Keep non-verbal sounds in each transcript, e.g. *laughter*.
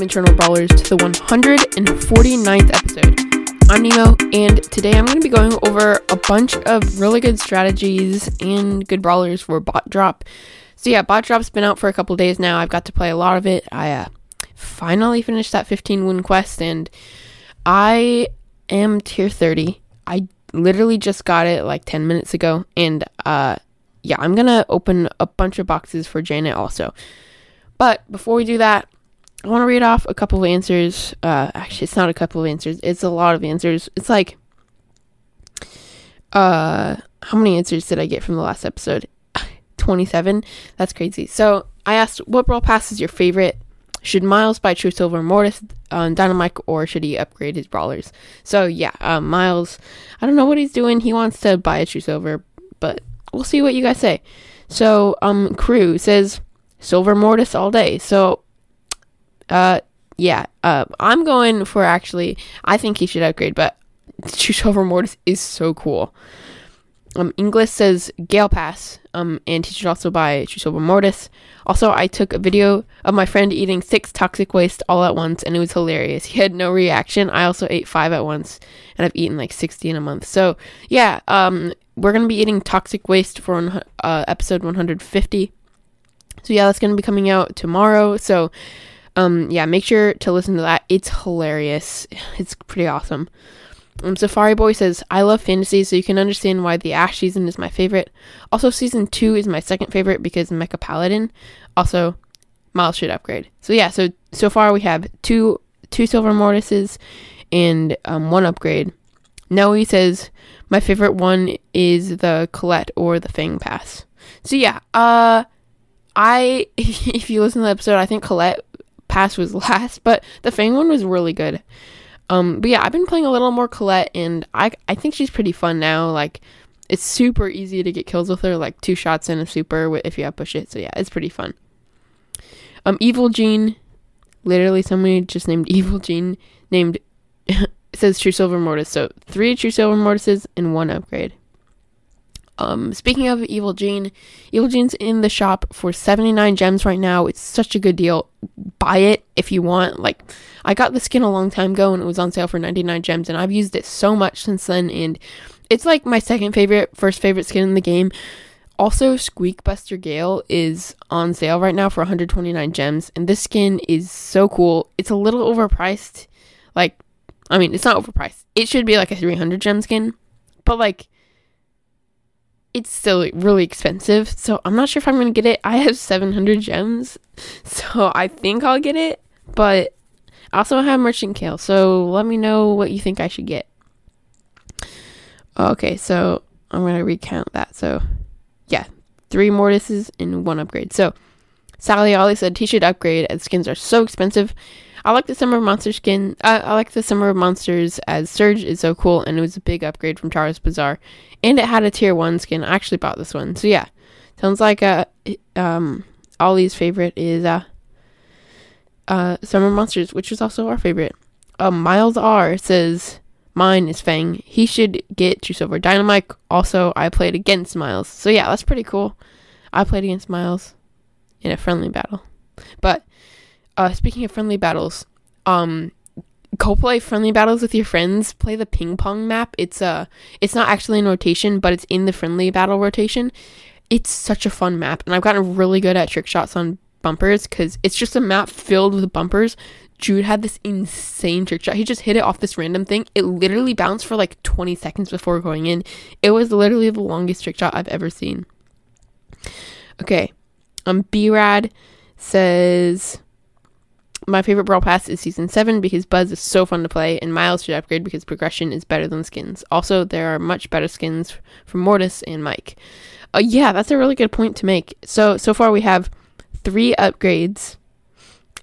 welcome Eternal Brawlers to the 149th episode. I'm Nemo, and today I'm going to be going over a bunch of really good strategies and good brawlers for bot drop. So yeah, bot drop's been out for a couple days now. I've got to play a lot of it. I uh, finally finished that 15 win quest, and I am tier 30. I literally just got it like 10 minutes ago, and uh, yeah, I'm gonna open a bunch of boxes for Janet also. But before we do that, I want to read off a couple of answers. Uh, actually, it's not a couple of answers. It's a lot of answers. It's like, uh, how many answers did I get from the last episode? *laughs* 27. That's crazy. So I asked, what brawl pass is your favorite? Should Miles buy True Silver Mortis on Dynamite, or should he upgrade his brawlers? So yeah, um, Miles, I don't know what he's doing. He wants to buy a True Silver, but we'll see what you guys say. So um, Crew says Silver Mortis all day. So uh, yeah, uh, I'm going for actually. I think he should upgrade, but *laughs* Silver Mortis is so cool. Um, English says Gale Pass, um, and he should also buy Silver Mortis. Also, I took a video of my friend eating six toxic waste all at once, and it was hilarious. He had no reaction. I also ate five at once, and I've eaten like 60 in a month. So, yeah, um, we're gonna be eating toxic waste for uh, episode 150. So yeah, that's gonna be coming out tomorrow. So um, yeah, make sure to listen to that. It's hilarious. It's pretty awesome. Um, Safari Boy says, I love fantasy, so you can understand why the Ash season is my favorite. Also, season two is my second favorite because Mecha Paladin. Also, Miles should upgrade. So yeah, so so far we have two two silver mortises and um, one upgrade. Noe says, my favorite one is the Colette or the Fang Pass. So yeah, uh, I *laughs* if you listen to the episode, I think Colette pass was *laughs* last, but the Fang one was really good. Um, but yeah, I've been playing a little more Colette, and I I think she's pretty fun now. Like, it's super easy to get kills with her, like two shots in a super if you have push it. So yeah, it's pretty fun. Um, Evil Gene, literally somebody just named *laughs* Evil Gene named *laughs* says True Silver Mortis. So three True Silver Mortises and one upgrade. Um, speaking of Evil Gene, Evil Gene's in the shop for 79 gems right now. It's such a good deal. Buy it if you want. Like, I got the skin a long time ago and it was on sale for 99 gems, and I've used it so much since then. And it's like my second favorite, first favorite skin in the game. Also, Squeak Buster Gale is on sale right now for 129 gems, and this skin is so cool. It's a little overpriced. Like, I mean, it's not overpriced. It should be like a 300 gem skin, but like, it's still really expensive. So I'm not sure if I'm to get it. I have 700 gems. *laughs* So I think I'll get it. But I also have Merchant Gale. So let me know what you think I should get. Okay, so I'm to recount that. So yeah, three mortises and one upgrade. So Sally Ollie said he should upgrade as skins are so expensive. I like the Summer of Monster skin. Uh, I like the Summer of Monsters as Surge is so cool, and it was a big upgrade from Tara's Bazaar, and it had a tier one skin. I actually bought this one, so yeah, sounds like uh um Ollie's favorite is uh uh Summer Monsters, which is also our favorite. Um, Miles R says mine is Fang. He should get True Silver Dynamite. Also, I played against Miles, so yeah, that's pretty cool. I played against Miles in a friendly battle, but uh, speaking of friendly battles, um, go play friendly battles with your friends. Play the ping pong map. It's uh, it's not actually in rotation, but it's in the friendly battle rotation. It's such a fun map, and I've gotten really good at trick shots on bumpers because it's just a map filled with bumpers. Jude had this insane trick shot. He just hit it off this random thing. It literally bounced for like 20 seconds before going in. It was literally the longest trick shot I've ever seen. Okay. Um, B-Rad says my favorite Brawl Pass is Season 7 because Buzz is so fun to play, and Miles should upgrade because progression is better than skins. Also, there are much better skins for Mortis and Mike. Uh, yeah, that's a really good point to make. So, so far we have three upgrades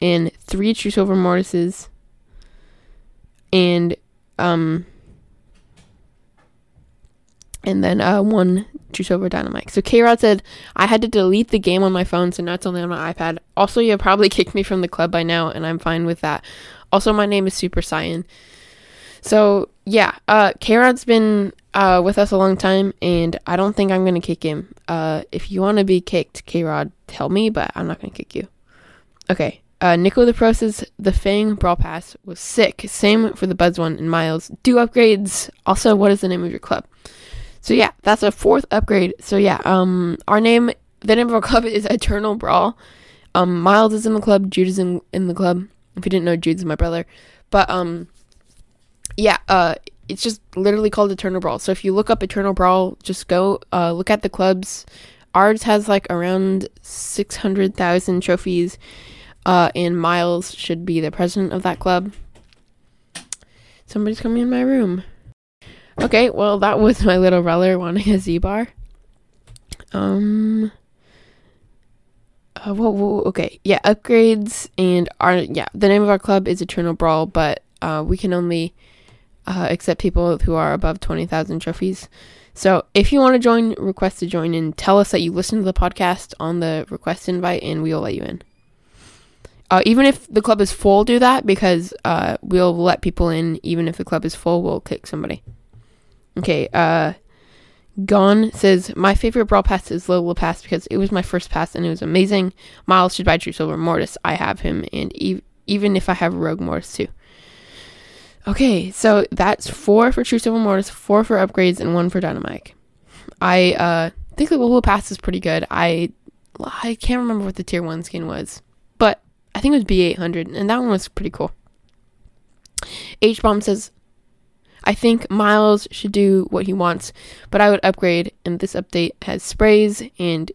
and three True Silver Mortises and, um, and then uh, one True Silver Dynamite. So K Rod said, I had to delete the game on my phone, so now it's only on my iPad. Also, you probably *laughs* kicked me from the club by now, and I'm fine with that. Also, my name is Super Saiyan. So yeah, uh, K Rod's been uh, with us a long time, and I don't think I'm gonna kick him. Uh, if you want to be kicked, K Rod, tell me, but I'm not gonna kick you. Okay. Uh, Nico the Pro says the Fang Brawl Pass was sick. Same for the Buzz one and Miles. Do upgrades. Also, what is the name of your club? So yeah, that's a fourth upgrade. So yeah, um, our name, the name of our club *laughs* is Eternal Brawl. Um, Miles is in the club. Jude is in in the club. If you didn't know, Jude's my brother. But um, yeah, uh, it's just literally called Eternal Brawl. So if you look up Eternal Brawl, just go uh, look at the clubs. Ours has like around six hundred thousand trophies, uh, and Miles should be the president of that club. Somebody's coming in my room. Okay, well that was my little brother wanting a Z bar. Um. Uh, whoa, whoa, okay, yeah, upgrades and our yeah. The name of our club is Eternal Brawl, but uh, we can only uh, accept people who are above twenty thousand trophies. So if you want to join, request to join and tell us that you listen to the podcast on the request invite, and we will let you in. Uh, even if the club is full, do that because uh, we'll let people in. Even if the club is full, we'll kick somebody. Okay, uh, Gone says, My favorite Brawl Pass is Lola Pass because it was my first pass and it was amazing. Miles should buy True Silver Mortis. I have him, and ev- even if I have Rogue Mortis too. Okay, so that's four for True Silver Mortis, four for upgrades, and one for Dynamite. I uh, think the Lola Pass is pretty good. I I can't remember what the tier 1 skin was, but I think it was B800, and that one was pretty cool. H Bomb says, I think Miles should do what he wants, but I would upgrade. And this update has sprays and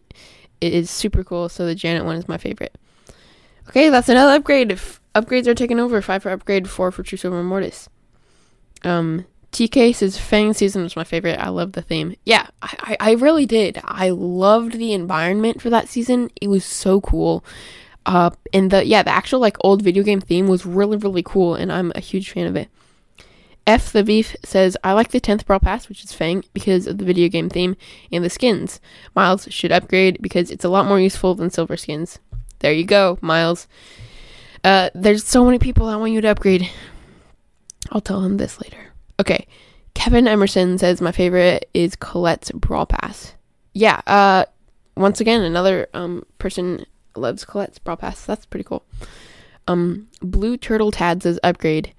it is super cool. So the Janet one is my favorite. Okay, that's another upgrade. If upgrades are taken over, five for upgrade, four for True Silver Mortis. Um, TK says Fang season was my favorite. I love the theme. Yeah, I, I, I really did. I loved the environment for that season. It was so cool. Uh, and the yeah, the actual like old video game theme was really really cool, and I'm a huge fan of it. F the Beef says, I like the 10th Brawl Pass, which is Fang, because of the video game theme and the skins. Miles should upgrade because it's a lot more useful than silver skins. There you go, Miles. Uh, there's so many people I want you to upgrade. I'll tell him this later. Okay. Kevin Emerson says, My favorite is Colette's Brawl Pass. Yeah, uh, once again, another um, person loves Colette's Brawl Pass. That's pretty cool. Um, Blue Turtle Tad says, Upgrade.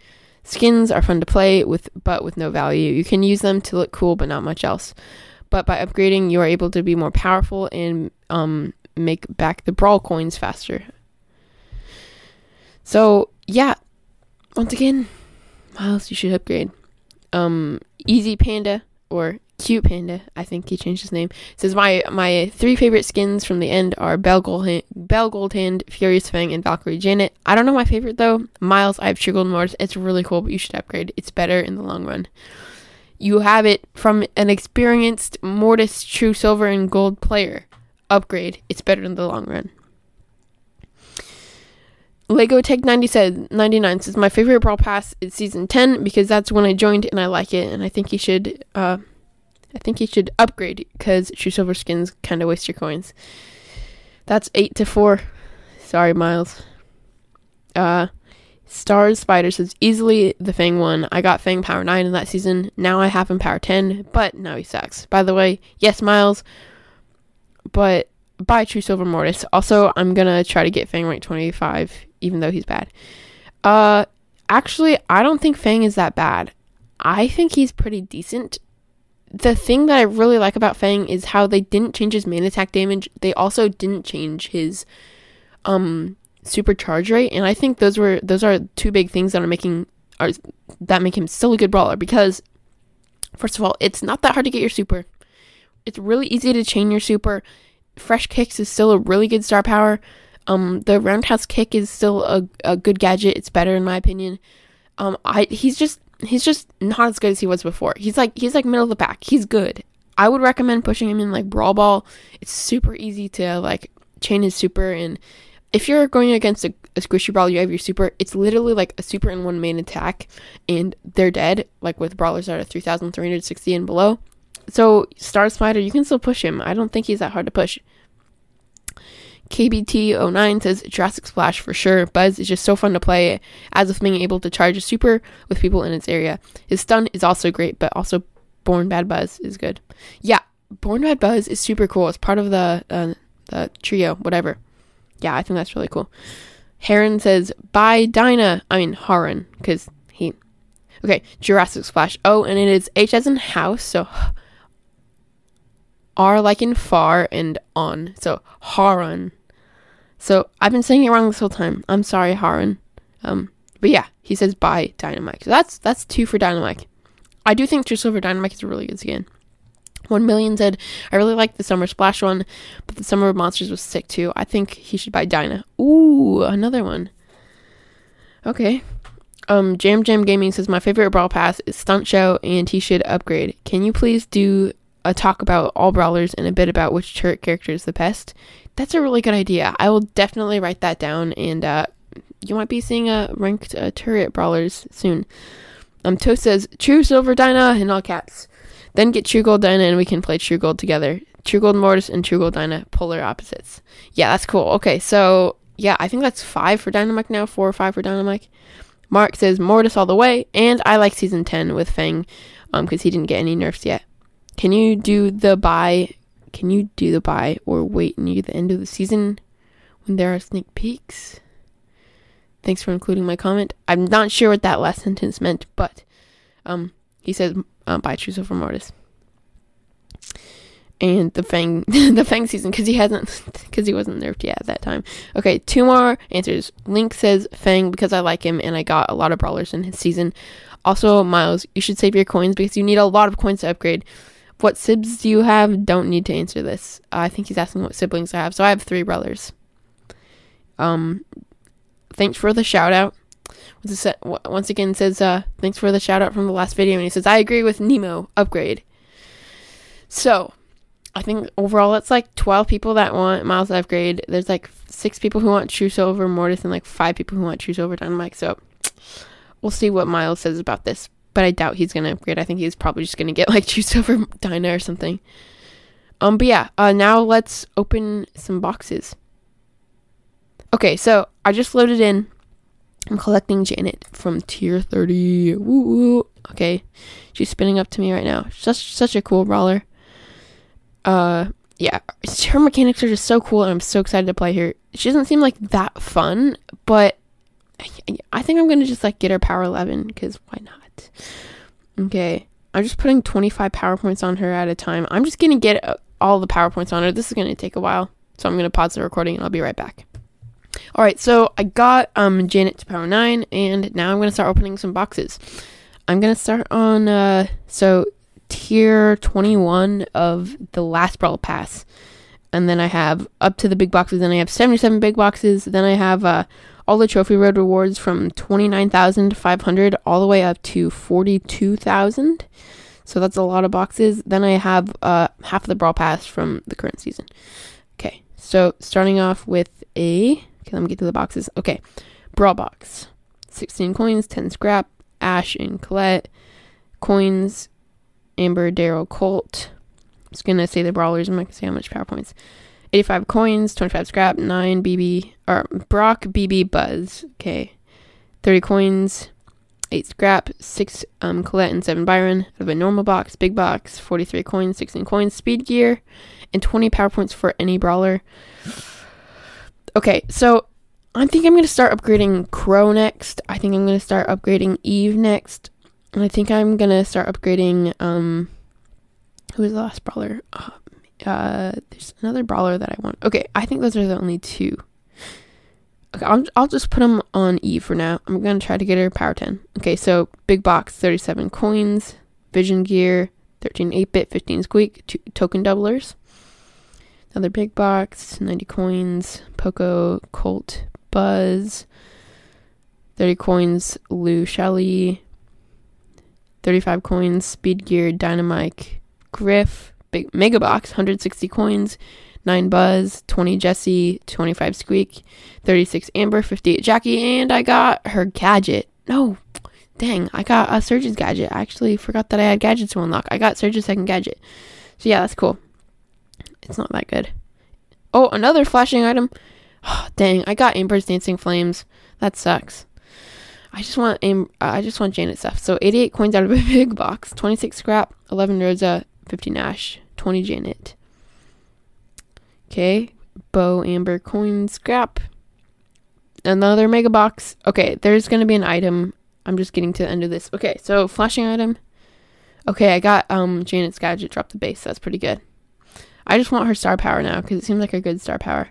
Skins are fun to play with, but with no value. You can use them to look cool, but not much else. But by upgrading, you are able to be more powerful and um, make back the brawl coins faster. So yeah, once again, Miles, you should upgrade. Um, Easy Panda or Cute Panda, I think he changed his name. Says my my three favorite skins from the end are Belle Goldhand, Belle Goldhand, Furious Fang, and Valkyrie Janet. I don't know my favorite though. Miles, I have True Gold Mortis. It's really cool, but you should upgrade. It's better in the long run. You have it from an experienced Mortis True Silver and Gold player. Upgrade. It's better in the long run. Lego Tech 90 said 99 says my favorite brawl pass is season 10 because that's when I joined and I like it and I think he should uh I think you should upgrade because True Silver skins kind of waste your coins. That's 8 to 4. Sorry, Miles. Uh, Stars Spider says easily the Fang one. I got Fang Power 9 in that season. Now I have him Power 10, but now he sucks. By the way, yes, Miles, but buy True Silver Mortis. Also, I'm gonna try to get Fang rank 25, even though he's bad. Uh, actually, I don't think Fang is that bad. I think he's pretty decent the thing that I really like about Fang is how they didn't change his main attack damage. They also didn't change his um supercharge rate, and I think those were those are two big things that are making are that make him still a good brawler because first of all, it's not that hard to get your super. It's really easy to chain your super. Fresh kicks is still a really good star power. Um, the roundhouse kick is still a, a good gadget. It's better in my opinion. Um, I he's just he's just not as good as he was before. He's like he's like middle of the pack. He's good. I would recommend pushing him in like Brawl Ball. It's super easy to like chain his super and if you're going against a, a squishy brawl, you have your super. It's literally like a super in one main attack, and they're dead. Like with brawlers that are 3,360 and below. So Star Spider, you can still push him. I don't think he's that hard to push. KBT09 says Jurassic Splash for sure. Buzz is just so fun to play, as with being able to charge a super with people in its area. His stun is also great, but also Born Bad Buzz is good. Yeah, Born Bad Buzz is super cool. It's part of the uh, the trio, whatever. Yeah, I think that's really cool. Heron says, bye, Dinah. I mean, Haran, because he. Okay, Jurassic Splash. Oh, and it is H as in house, so R like in far and on. So Haran. So I've been saying it wrong this whole time. I'm sorry, Haran. Um, but yeah, he says bye, Dynamite. So that's that's two for Dynamite. I do think True Silver Dynamite is a really good skin. One million said, I really like the Summer Splash one, but the Summer of Monsters was sick too. I think he should buy Dinah. Ooh, another one. Okay. Um, Jam Jam Gaming says, My favorite Brawl Pass is Stunt Show and he should upgrade. Can you please do a talk about all brawlers and a bit about which turret character is the best? That's a really good idea. I will definitely write that down and uh, you might be seeing a ranked uh, turret brawlers soon. Um, Toast says, True Silver Dinah in all caps. Then get True Gold Dinah and we can play True Gold together. True Gold Mortis and True Gold Dinah, polar opposites. Yeah, that's cool. Okay, so yeah, I think that's five for Dynamite now, four or five for Dynamite. Mark says Mortis all the way, and I like season 10 with Fang, um, because he didn't get any nerfs yet. Can you do the buy? Can you do the buy or wait near the end of the season when there are sneak peeks? Thanks for including my comment. I'm not sure what that last sentence meant, but um, he says um, buy True Silver Mortis and the Fang *laughs* the Fang season because he hasn't *laughs* because he wasn't nerfed yet at that time. Okay, two more answers. Link says Fang because I like him and I got a lot of brawlers in his season. Also, Miles, you should save your coins because you need a lot of coins to upgrade. What sibs do you have? Don't need to answer this. Uh, I think he's asking what siblings I have. So I have three brothers. Um, thanks for the shout out. Once again, says uh, thanks for the shout out from the last video, and he says I agree with Nemo upgrade. So I think overall it's like 12 people that want Miles upgrade. There's like six people who want True Silver Mortis and like five people who want True Silver Dynamite. So we'll see what Miles says about this. But I doubt he's to upgrade. I think he's probably just to get like True Silver Dyna or something. Um, but yeah, uh, now let's open some boxes. Okay, so I just loaded in. I'm collecting Janet from tier 30. Woo woo. Okay, she's spinning up to me right now. Such such a cool brawler uh yeah her mechanics are just so cool and i'm so excited to play her she doesn't seem like that fun but i think i'm gonna just like get her power 11 because why not okay. I'm just putting 25 PowerPoints on her at a time. I'm just gonna get uh, all the PowerPoints on her. This is gonna take a while. So i'm gonna pause the recording and i'll be right back. All right so i got um janet to power 9 and now i'm gonna start opening some boxes. I'm gonna start on uh so tier 21 of the last Brawl Pass. And then I have up to the big boxes. Then I have 77 big boxes. Then I have uh, all the Trophy Road rewards from 29,500 all the way up to 42,000. So that's a lot of boxes. Then I have uh, half of the Brawl Pass from the current season. Okay, so starting off with a. Okay, let me get to the boxes. Okay, Brawl Box 16 coins, 10 scrap, Ash and Colette. Coins Amber, Daryl, Colt. I'm just gonna say the brawlers. I'm not gonna say how much power points. 85 coins, 25 scrap, 9 Bibi, or Brock, Bibi, Buzz. Okay. 30 coins, 8 scrap, 6 um, Colette, and 7 Byron. Out of a normal box, big box, 43 coins, 16 coins, speed gear, and 20 power points for any brawler. Okay, so I think I'm going to start upgrading Crow next. I think I'm going to start upgrading Eve next. And I think I'm gonna start upgrading. Um, who was the last brawler? Uh, uh, there's another brawler that I want. Okay, I think those are the only two. Okay, I'll, I'll just put them on E for now. I'm gonna try to get her power 10. Okay, so big box, 37 coins, vision gear, 13 8-bit, 15 squeak, two token doublers. Another big box, 90 coins, Poco, Colt, Buzz, 30 coins, Lou, Shelly, 35 coins, Speed Gear, Dynamite, Griff, Big Mega Box, 160 coins, 9 Buzz, 20 Jessie, 25 Squeak, 36 Amber, 58 Jacky, and I got her gadget. No, dang, I got a Surge's gadget. I actually forgot that I had gadgets to unlock. I got Surge's second gadget. So yeah, that's cool. It's not that good. Oh, another flashing item. Oh, dang, I got Amber's Dancing Flames. That sucks. I just want aim. I just want Janet stuff. So 88 coins out of a *laughs* big box, 26 scrap, 11 Rosa, 15 Ash, 20 Janet. Okay, Bo Amber coin scrap, another mega box. Okay, there's gonna be an item. I'm just getting to the end of this. Okay, so flashing item. Okay, I got um Janet's gadget drop the bass. That's pretty good. I just want her star power now because it seems like a good star power.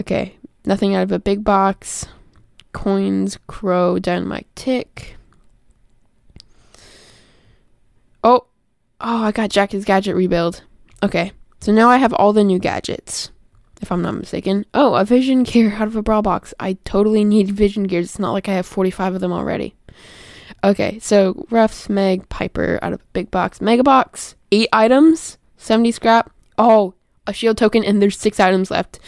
Okay, nothing out of a big box. Coins, crow, dynamite tick. Oh, oh, I got Jacky's gadget rebuild. Okay, so now I have all the new gadgets, if I'm not mistaken. Oh, a vision gear out of a brawl box. I totally need vision gears. It's not like I have 45 of them already. Okay, so Ruffs, Meg, Piper out of a big box. Mega box, eight items, 70 scrap. Oh, a shield token, and there's six items left.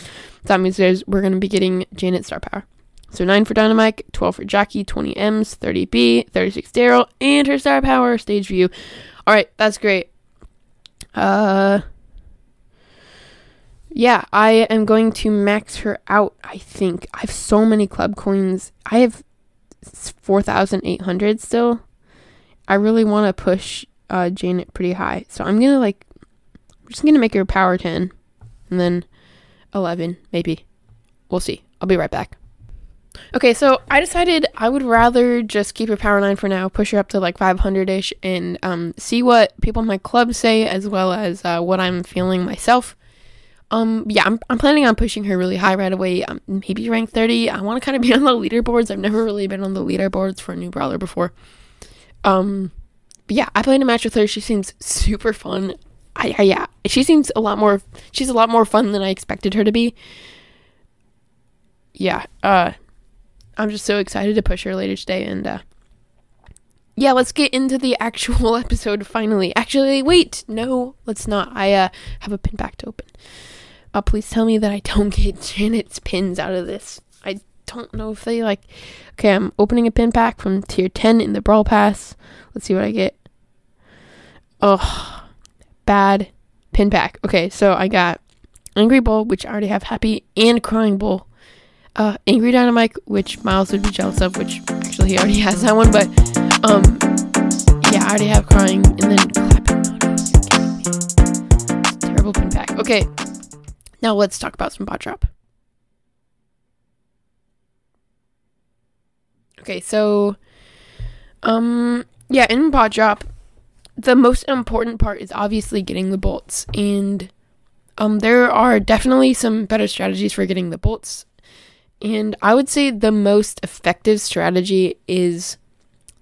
That means there's we're gonna be getting Janet Star Power. So 9 for Dynamite, 12 for Jacky, 20 Emz, 30 B, 36 Daryl, and her Star Power stage view. Alright, that's great. Uh yeah, I am going to max her out, I think. I have so many club coins. I have 4,800 still. I really want to push uh, Janet pretty high. So I'm to like, I'm just to make her power 10 and then 11, maybe. We'll see. I'll be right back. Okay, so I decided I would rather just keep her power 9 for now, push her up to like 500 ish, and um, see what people in my club say as well as uh, what I'm feeling myself. Um, yeah, I'm, I'm planning on pushing her really high right away. Um, maybe rank 30. I want to kind of be *laughs* on the leaderboards. I've never really been on the leaderboards for a new brawler before. Um, but yeah, I plan to match with her. She seems super fun. I, I yeah, she seems a lot more. She's a lot more fun than I expected her to be. Yeah, uh, I'm just so excited to push her later today, and uh, yeah, let's get into the actual *laughs* episode finally. Actually, wait, no, let's not. I uh have a pin pack to open. Uh, please tell me that I don't *laughs* get Janet's pins out of this. I don't know if they like. Okay, I'm opening a pin pack from tier 10 in the Brawl Pass. Let's see what I get. Oh, bad pin pack. Okay, so I got Angry Bull, which I already have Happy, and Crying Bull. Uh, Angry Dynamite, which Miles would be jealous of, which actually he already has that one, but um, yeah, I already have Crying, and then Clapping. Terrible pin pack. Okay, now let's talk about some bot drop. Okay, so um yeah, in bot drop, the most important part is obviously getting the bolts and um there are definitely some better strategies for getting the bolts. And I would say the most effective strategy is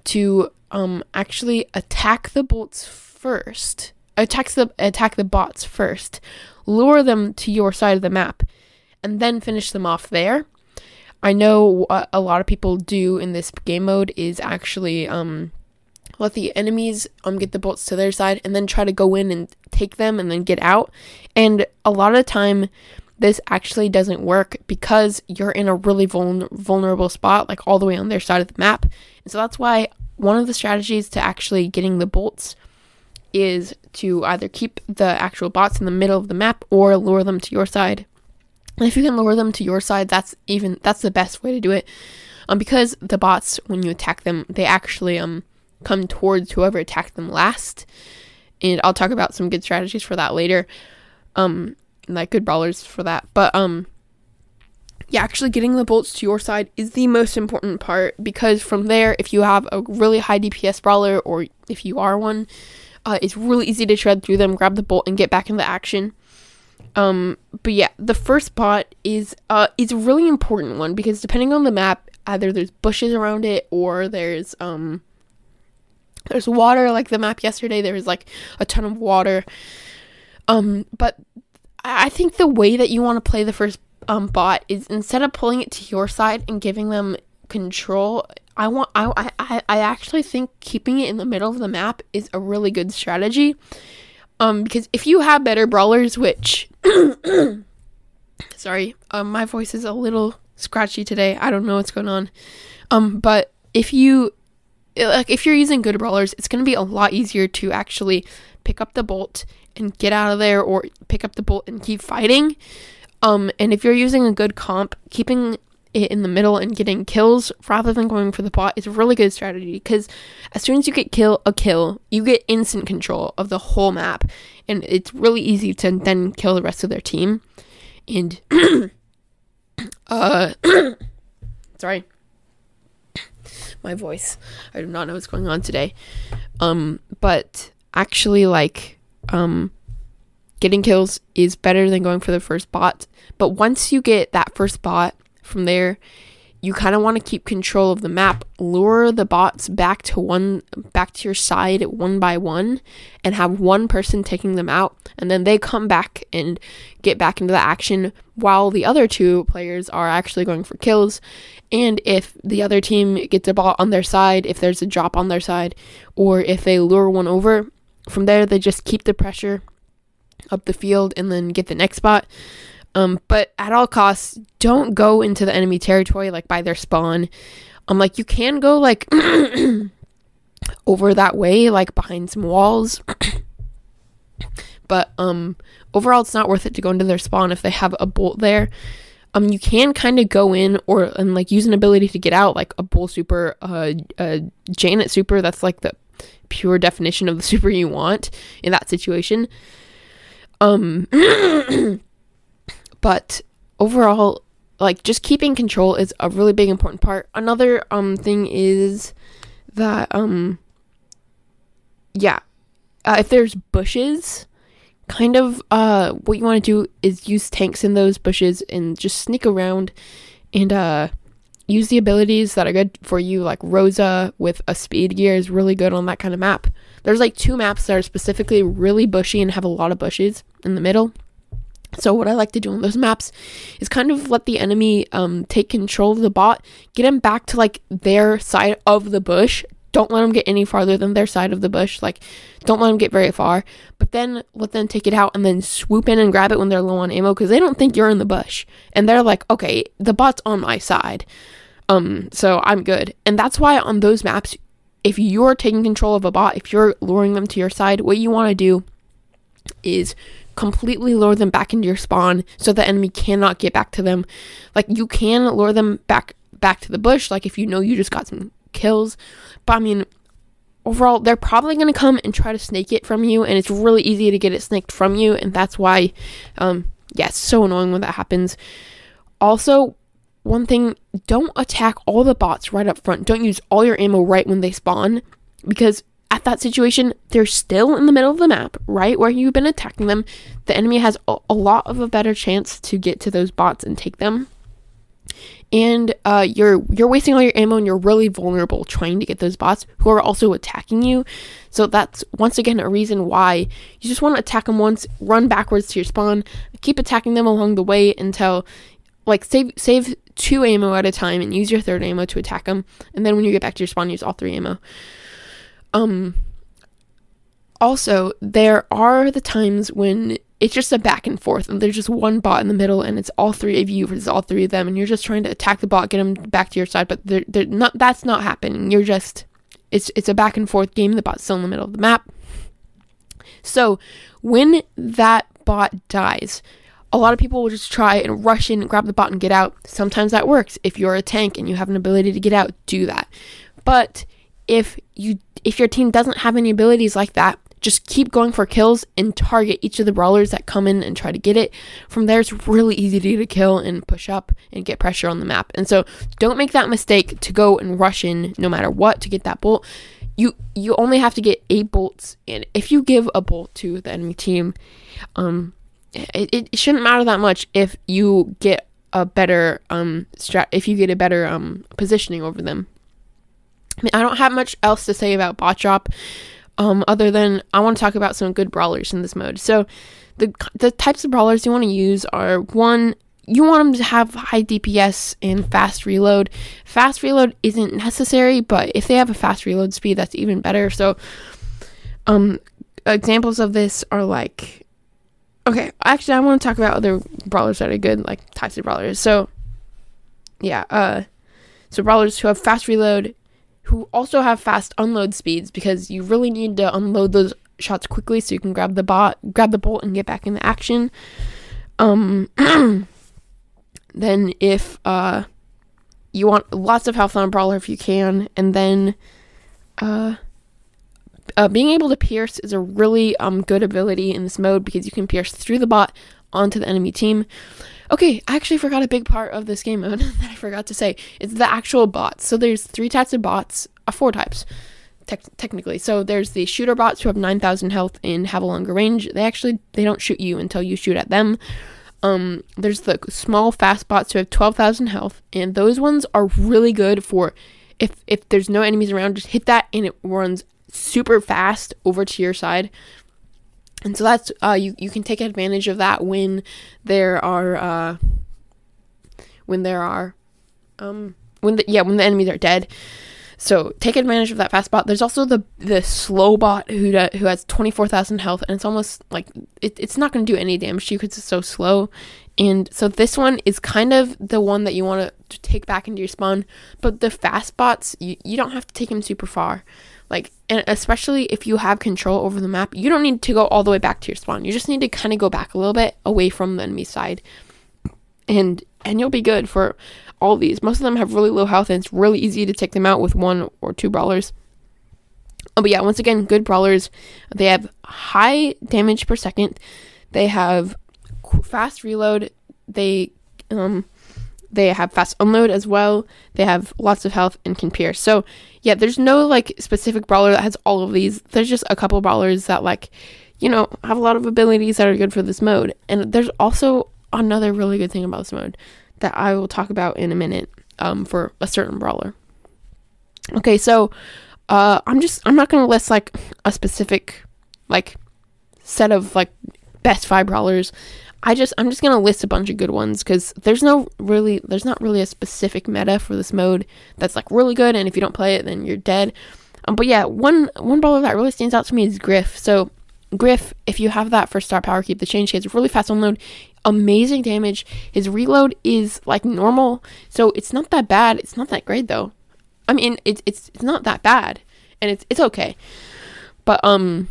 to um actually attack the bolts first. Attack the attack the bots first lure them to your side of the map, and then finish them off there. I know what a lot of people do in this game mode is actually um, let the enemies um get the bolts to their side and then try to go in and take them and then get out. And a lot of time this actually doesn't work because you're in a really vul- vulnerable spot like all the way on their side of the map. And so that's why one of the strategies to actually getting the bolts is to either keep the actual bots in the middle of the map or lure them to your side. And if you can lure them to your side, that's even that's the best way to do it. Um, because the bots, when you attack them, they actually um come towards whoever attacked them last. And I'll talk about some good strategies for that later. Um, like good brawlers for that. But um, yeah, actually getting the bolts to your side is the most important part because from there, if you have a really high DPS brawler or if you are one, uh, it's really easy to shred through them, grab the bolt, and get back into action. Um, but yeah, the first bot is uh, is a really important one because depending on the map, either there's bushes around it or there's um, there's water. Like the map yesterday, there was like a ton of water. Um, but I think the way that you want to play the first um bot is instead of pulling it to your side and giving them control I want I, I I actually think keeping it in the middle of the map is a really good strategy. Um because if you have better brawlers which *coughs* sorry, um my voice is a little scratchy today. I don't know what's going on. Um but if you like if you're using good brawlers, it's going to be a lot easier to actually pick up the bolt and get out of there or pick up the bolt and keep fighting. Um and if you're using a good comp, keeping it in the middle and getting kills rather than going for the bot is a really good strategy because as soon as you get kill a kill, you get instant control of the whole map, and it's really easy to then kill the rest of their team. And *coughs* uh, *coughs* Sorry. My voice. I do not know what's going on today. Um, but actually, like, um, getting kills is better than going for the first bot. But once you get that first bot from there, you kind of want to keep control of the map lure the bots back to one back to your side one by one and have one person taking them out and then they come back and get back into the action while the other two players are actually going for kills and if the other team gets a bot on their side if there's a drop on their side or if they lure one over from there they just keep the pressure up the field and then get the next spot um, but at all costs, don't go into the enemy territory like by their spawn. Um, like you can go like *coughs* over that way, like behind some walls. *coughs* but um, overall, it's not worth it to go into their spawn if they have a bolt there. Um, you can kind of go in or and like use an ability to get out, like a bull super, uh, a Janet super. That's like the pure definition of the *laughs* super you want in that situation. Um. *clears throat* But overall, like just keeping control is a really big important part. Another um thing is that um yeah, uh, if there's bushes, kind of uh what you want to do is use tanks in those bushes and just sneak around and uh use the abilities that are good for you like Rosa with a speed gear is really good on that kind of map. There's like two maps that are specifically really bushy and have a lot of bushes in the middle. So what I like to do on those maps is kind of let the enemy um, take control of the bot, get him back to like their side of the bush. Don't let them get any farther than their side of the bush. Like, don't let them get very far. But then let them take it out and then swoop in and grab it when they're low on ammo because they don't think you're in the bush. And they're like, okay, the bot's on my side. Um, so I'm good. And that's why on those maps, if you're taking control of a bot, if you're luring them to your side, what you want to do is completely lure them back into your spawn so the enemy cannot get back to them. Like you can lure them back back to the bush, like if you know you just got some kills. But I mean overall they're probably gonna come and try to snake it from you and it's really easy to get it snaked from you and that's why um yeah, it's so annoying when that happens. Also, one thing, don't attack all the bots right up front. Don't use all your ammo right when they spawn because at that situation, they're still in the middle of the map, right where you've been attacking them. The enemy has a, a lot of a better chance to get to those bots and take them. And uh, you're you're wasting all your ammo and you're really vulnerable trying to get those bots who are also attacking you. So that's once again a reason why you just want to attack them once, run backwards to your spawn, keep attacking them along the way until like save save two ammo at a time and use your third ammo to attack them. And then when you get back to your spawn, use all three ammo. Um also, there are the times when it's just a back and forth and there's just one bot in the middle and it's all three of you versus all three of them and you're just trying to attack the bot, get them back to your side, but they're, they're not that's not happening. You're just it's it's a back and forth game. The bot's still in the middle of the map. So, when that bot dies, a lot of people will just try and rush in, grab the bot, and get out. Sometimes that works. If you're a tank and you have an ability to get out, do that. But if you if your team doesn't have any abilities like that, just keep going for kills and target each of the brawlers that come in and try to get it. From there, it's really easy to kill and push up and get pressure on the map. And so, don't make that mistake to go and rush in no matter what to get that bolt. You you only have to get eight bolts, and if you give a bolt to the enemy team, um, it, it shouldn't matter that much if you get a better um strat if you get a better um positioning over them. I, mean, I don't have much else to say about bot drop, um, other than I want to talk about some good brawlers in this mode. So, the the types of brawlers you want to use are one. You want them to have high DPS and fast reload. Fast reload isn't necessary, but if they have a fast reload speed, that's even better. So, um, examples of this are like, okay, actually, I want to talk about other brawlers that are good, like types of brawlers. So, yeah, uh, so brawlers who have fast reload, who also have fast unload speeds because you really need to unload those shots quickly so you can grab the bot, grab the bolt, and get back into action. Um, *clears throat* then if uh, you want lots of health on a brawler if you can, and then uh, uh, being able to pierce is a really um good ability in this mode because you can pierce through the bot onto the enemy team. Okay, I actually forgot a big part of this game *laughs* mode that I forgot to say. It's the actual bots. So there's three types of bots, uh, four types te- technically. So there's the shooter bots who have 9,000 health and have a longer range. They actually they don't shoot you until you shoot at them. Um, there's the small fast bots who have 12,000 health, and those ones are really good for if if there's no enemies around, just hit that and it runs super fast over to your side. And so that's uh, you you can take advantage of that when there are uh, when there are um, when the yeah when the enemies are dead. So take advantage of that fast bot. There's also the the slow bot who do, who has 24,000 health, and it's almost like it, it's not going to do any damage to you because it's so slow. And so this one is kind of the one that you want to take back into your spawn. But the fast bots, you, you don't have to take them super far. Like, and especially if you have control over the map, you don't need to go all the way back to your spawn. You just need to kind of go back a little bit away from the enemy side. And and you'll be good for all these. Most of them have really low health, and it's really easy to take them out with one or two brawlers. Oh, but yeah, once again, good brawlers. They have high damage per second. They have fast reload. They um they have fast unload as well. They have lots of health and can pierce. So yeah, there's no like specific brawler that has all of these. There's just a couple brawlers that like you know have a lot of abilities that are good for this mode. And there's also another really good thing about this mode that I will talk about in a minute um, for a certain brawler. Okay, so uh, I'm just I'm not gonna list like a specific like set of like best five brawlers. I just I'm just gonna list a bunch of good ones because there's no really there's not really a specific meta for this mode that's like really good, and if you don't play it, then you're dead. Um, but yeah, one one brawler that really stands out to me is Griff. So Griff, if you have that for star power, keep the change. He has really fast unload amazing damage. His reload is like normal, so it's not that bad. It's not that great though. I mean, it's it's it's not that bad, and it's it's okay. But um,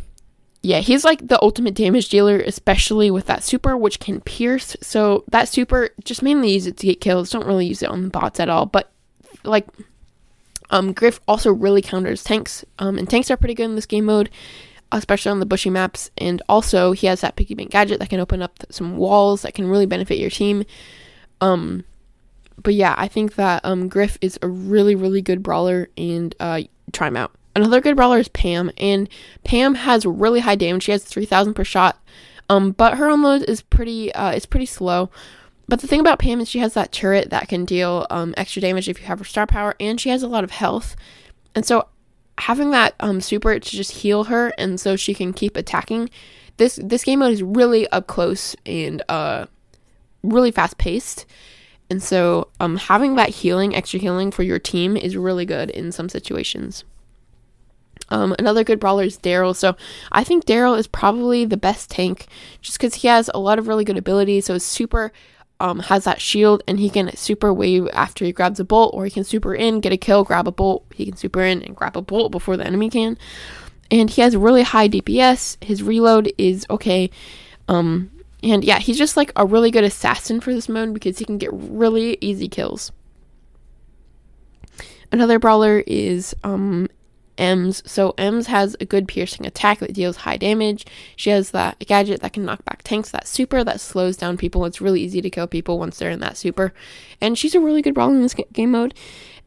yeah, he's like the ultimate damage dealer, especially with that super, which can pierce. So that super, just mainly use it to get kills. Don't really use it on the bots at all. But like, um, Griff also really counters tanks. Um, and tanks are pretty good in this game mode especially on the bushy maps. And also, he has that piggy bank gadget that can open up some walls that can really benefit your team. Um, but yeah, I think that um, Griff is a really, really good brawler, and uh, try him out. Another good brawler is Pam, and Pam has really high damage. She has 3,000 per shot, um, but her unload is pretty, uh, pretty slow. But the thing about Pam is she has that turret that can deal um, extra damage if you have her star power, and she has a lot of health. And so having that um, super to just heal her and so she can keep attacking. This this game mode is really up close and uh, really fast paced. And so um, having that healing, extra healing for your team is really good in some situations. Um, another good brawler is Daryl. So I think Daryl is probably the best tank just because he has a lot of really good abilities. So his super um, has that shield and he can super wave after he grabs a bolt, or he can super in, get a kill, grab a bolt. He can super in and grab a bolt before the enemy can. And he has really high DPS. His reload is okay. Um, and yeah, he's just like a really good assassin for this mode because he can get really easy kills. Another brawler is um, Emz. So Emz has a good piercing attack that deals high damage. She has that gadget that can knock back tanks, that super that slows down people. It's really easy to kill people once they're in that super. And she's a really good brawler in this game mode.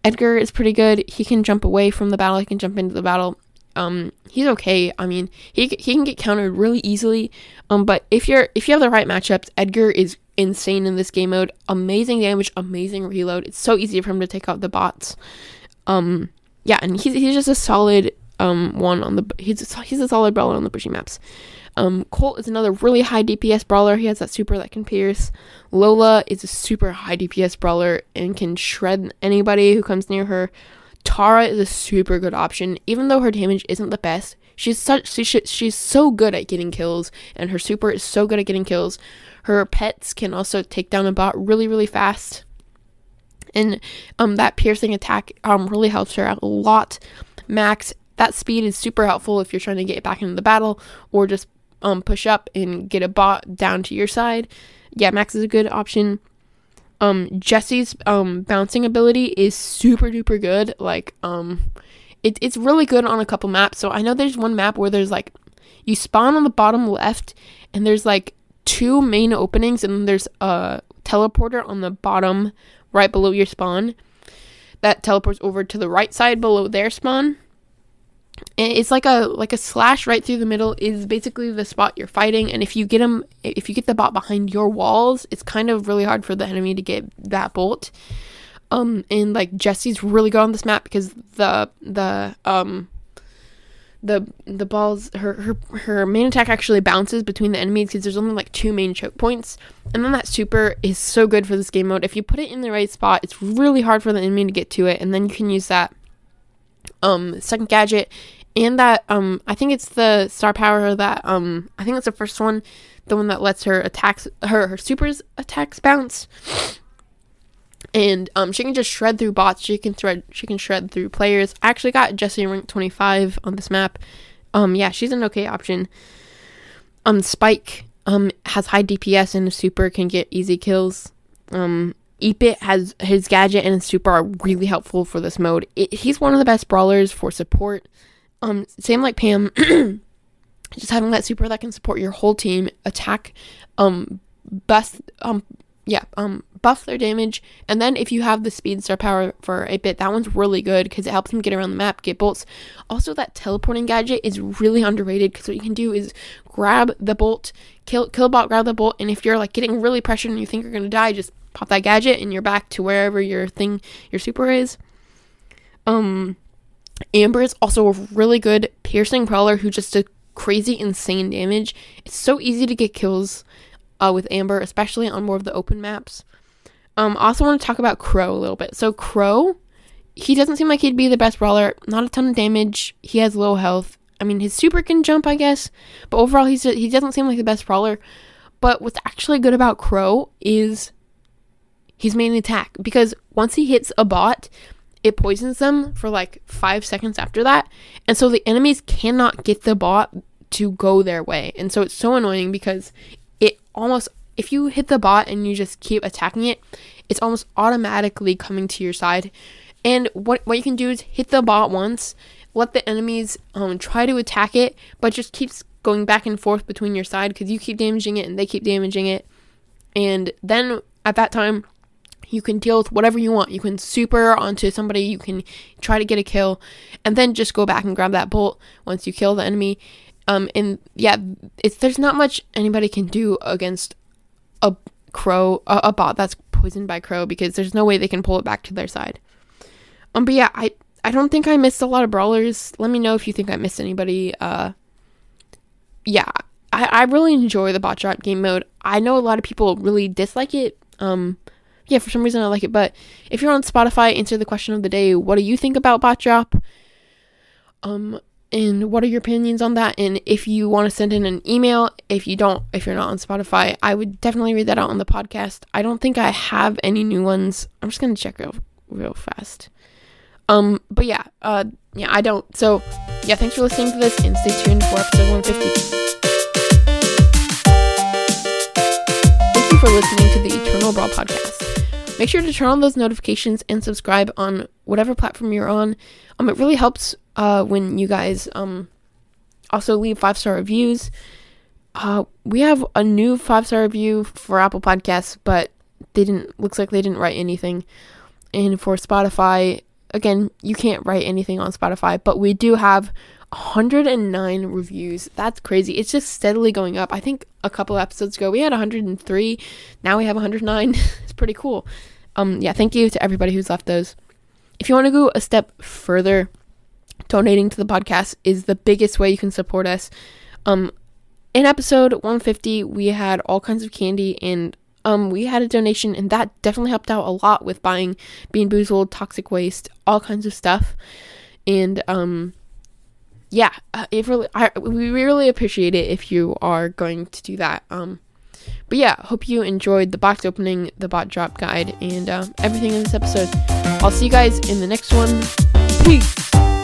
Edgar is pretty good. He can jump away from the battle. He can jump into the battle. Um, he's okay. I mean, he he can get countered really easily. Um, but if you're if you have the right matchups, Edgar is insane in this game mode. Amazing damage, amazing reload. It's so easy for him to take out the bots. Um, yeah, and he's he's just a solid um one on the he's he's a solid brawler on the bushy maps. Um, Colt is another really high DPS brawler. He has that super that can pierce. Lola is a super high DPS brawler and can shred anybody who comes near her. Tara is a super good option, even though her damage isn't the best. She's such she, she's so good at getting kills, and her super is so good at getting kills. Her pets can also take down a bot really really fast and um, that piercing attack um, really helps her out a lot. Max, that speed is super helpful if you're trying to get back into the battle or just um, push up and get a bot down to your side. Yeah, Max is a good option. Um, Jessie's um, bouncing ability is super duper good. Like, um, it, it's really good on a couple maps. So I know there's one map where there's like, you spawn on the bottom left and there's like two main openings and there's a teleporter on the bottom right below your spawn that teleports over to the right side below their spawn. It's like a like a slash right through the middle is basically the spot you're fighting and if you get them if you get the bot behind your walls, it's kind of really hard for the enemy to get that bolt. Um and like Jessie's really good on this map because the the um the the balls her her her main attack actually bounces between the enemies because there's only like two main choke points. And then that super is so good for this game mode. If you put it in the right spot it's really hard for the enemy to get to it. And then you can use that um second gadget and that um i think it's the star power that um i think it's the first one the one that lets her attacks her her supers attacks bounce and um, she can just shred through bots. She can thread. She can shred through players. I actually got Jessie rank 25 on this map. Um, yeah, she's an okay option. Um, Spike um has high DPS and a super can get easy kills. Um, 8-Bit has his gadget and his super are really helpful for this mode. It, he's one of the best brawlers for support. Um, same like Pam. *clears throat* just having that super that can support your whole team, attack, um, bust, um, yeah, um, buff their damage. And then if you have the speed star power for a bit, that one's really good because it helps them get around the map, get bolts. Also, that teleporting gadget is really underrated because what you can do is grab the bolt, kill killbot, grab the bolt, and if you're like getting really pressured and you think you're gonna die, just pop that gadget and you're back to wherever your thing, your super is. Um, Amber is also a really good piercing brawler who just did crazy, insane damage. It's so easy to get kills uh, with Amber, especially on more of the open maps. Um, also want to talk about Crow a little bit. So Crow, he doesn't seem like he'd be the best brawler. Not a ton of damage. He has low health. I mean, his super can jump, I guess, but overall, he's he doesn't seem like the best brawler. But what's actually good about Crow is his main attack because once he hits a bot, it poisons them for like five seconds after that, and so the enemies cannot get the bot to go their way, and so it's so annoying because almost if you hit the bot and you just keep attacking it, it's almost automatically coming to your side. And what what you can do is hit the bot once, let the enemies um try to attack it, but just keeps going back and forth between your side because you keep damaging it and they keep damaging it. And then at that time, you can deal with whatever you want. You can super onto somebody, you can try to get a kill, and then just go back and grab that bolt once you kill the enemy. Um, and yeah, it's there's not much anybody can do against a crow, a, a bot that's poisoned by crow because there's no way they can pull it back to their side. Um, but yeah, I I don't think I missed a lot of brawlers. Let me know if you think I missed anybody. Uh, yeah, I I really enjoy the bot drop game mode. I know a lot of people really dislike it. Um, yeah, for some reason I like it. But if you're on Spotify, answer the question of the day. What do you think about bot drop? Um, and what are your opinions on that? And if you want to send in an email if you don't if you're not on spotify i would definitely read that out on the podcast. I don't think i have any new ones. I'm just gonna check real real fast. Um but yeah uh yeah i don't so yeah thanks for listening to this and stay tuned for episode 150 thank you for listening to the eternal brawl podcast make sure to turn on those notifications and subscribe on whatever platform you're on um it really helps uh, when you guys um, also leave five star reviews. Uh, we have a new five star review for Apple Podcasts, but they didn't. Looks like they didn't write anything. And for Spotify, again, you can't write anything on Spotify, but we do have 109 reviews. That's crazy. It's just steadily going up. I think a couple episodes ago we had 103. Now we have 109. *laughs* it's pretty cool. Um, yeah, thank you to everybody who's left those. If you want to go a step further donating to the podcast is the biggest way you can support us. Um, in episode 150, we had all kinds of candy and um, we had a donation, and that definitely helped out a lot with buying Bean Boozled, Toxic Waste, all kinds of stuff. And um, yeah, uh, it really, I, we really appreciate it if you are going to do that. Um, but yeah, hope you enjoyed the box opening, the bot drop guide, and uh, everything in this episode. I'll see you guys in the next one. Peace.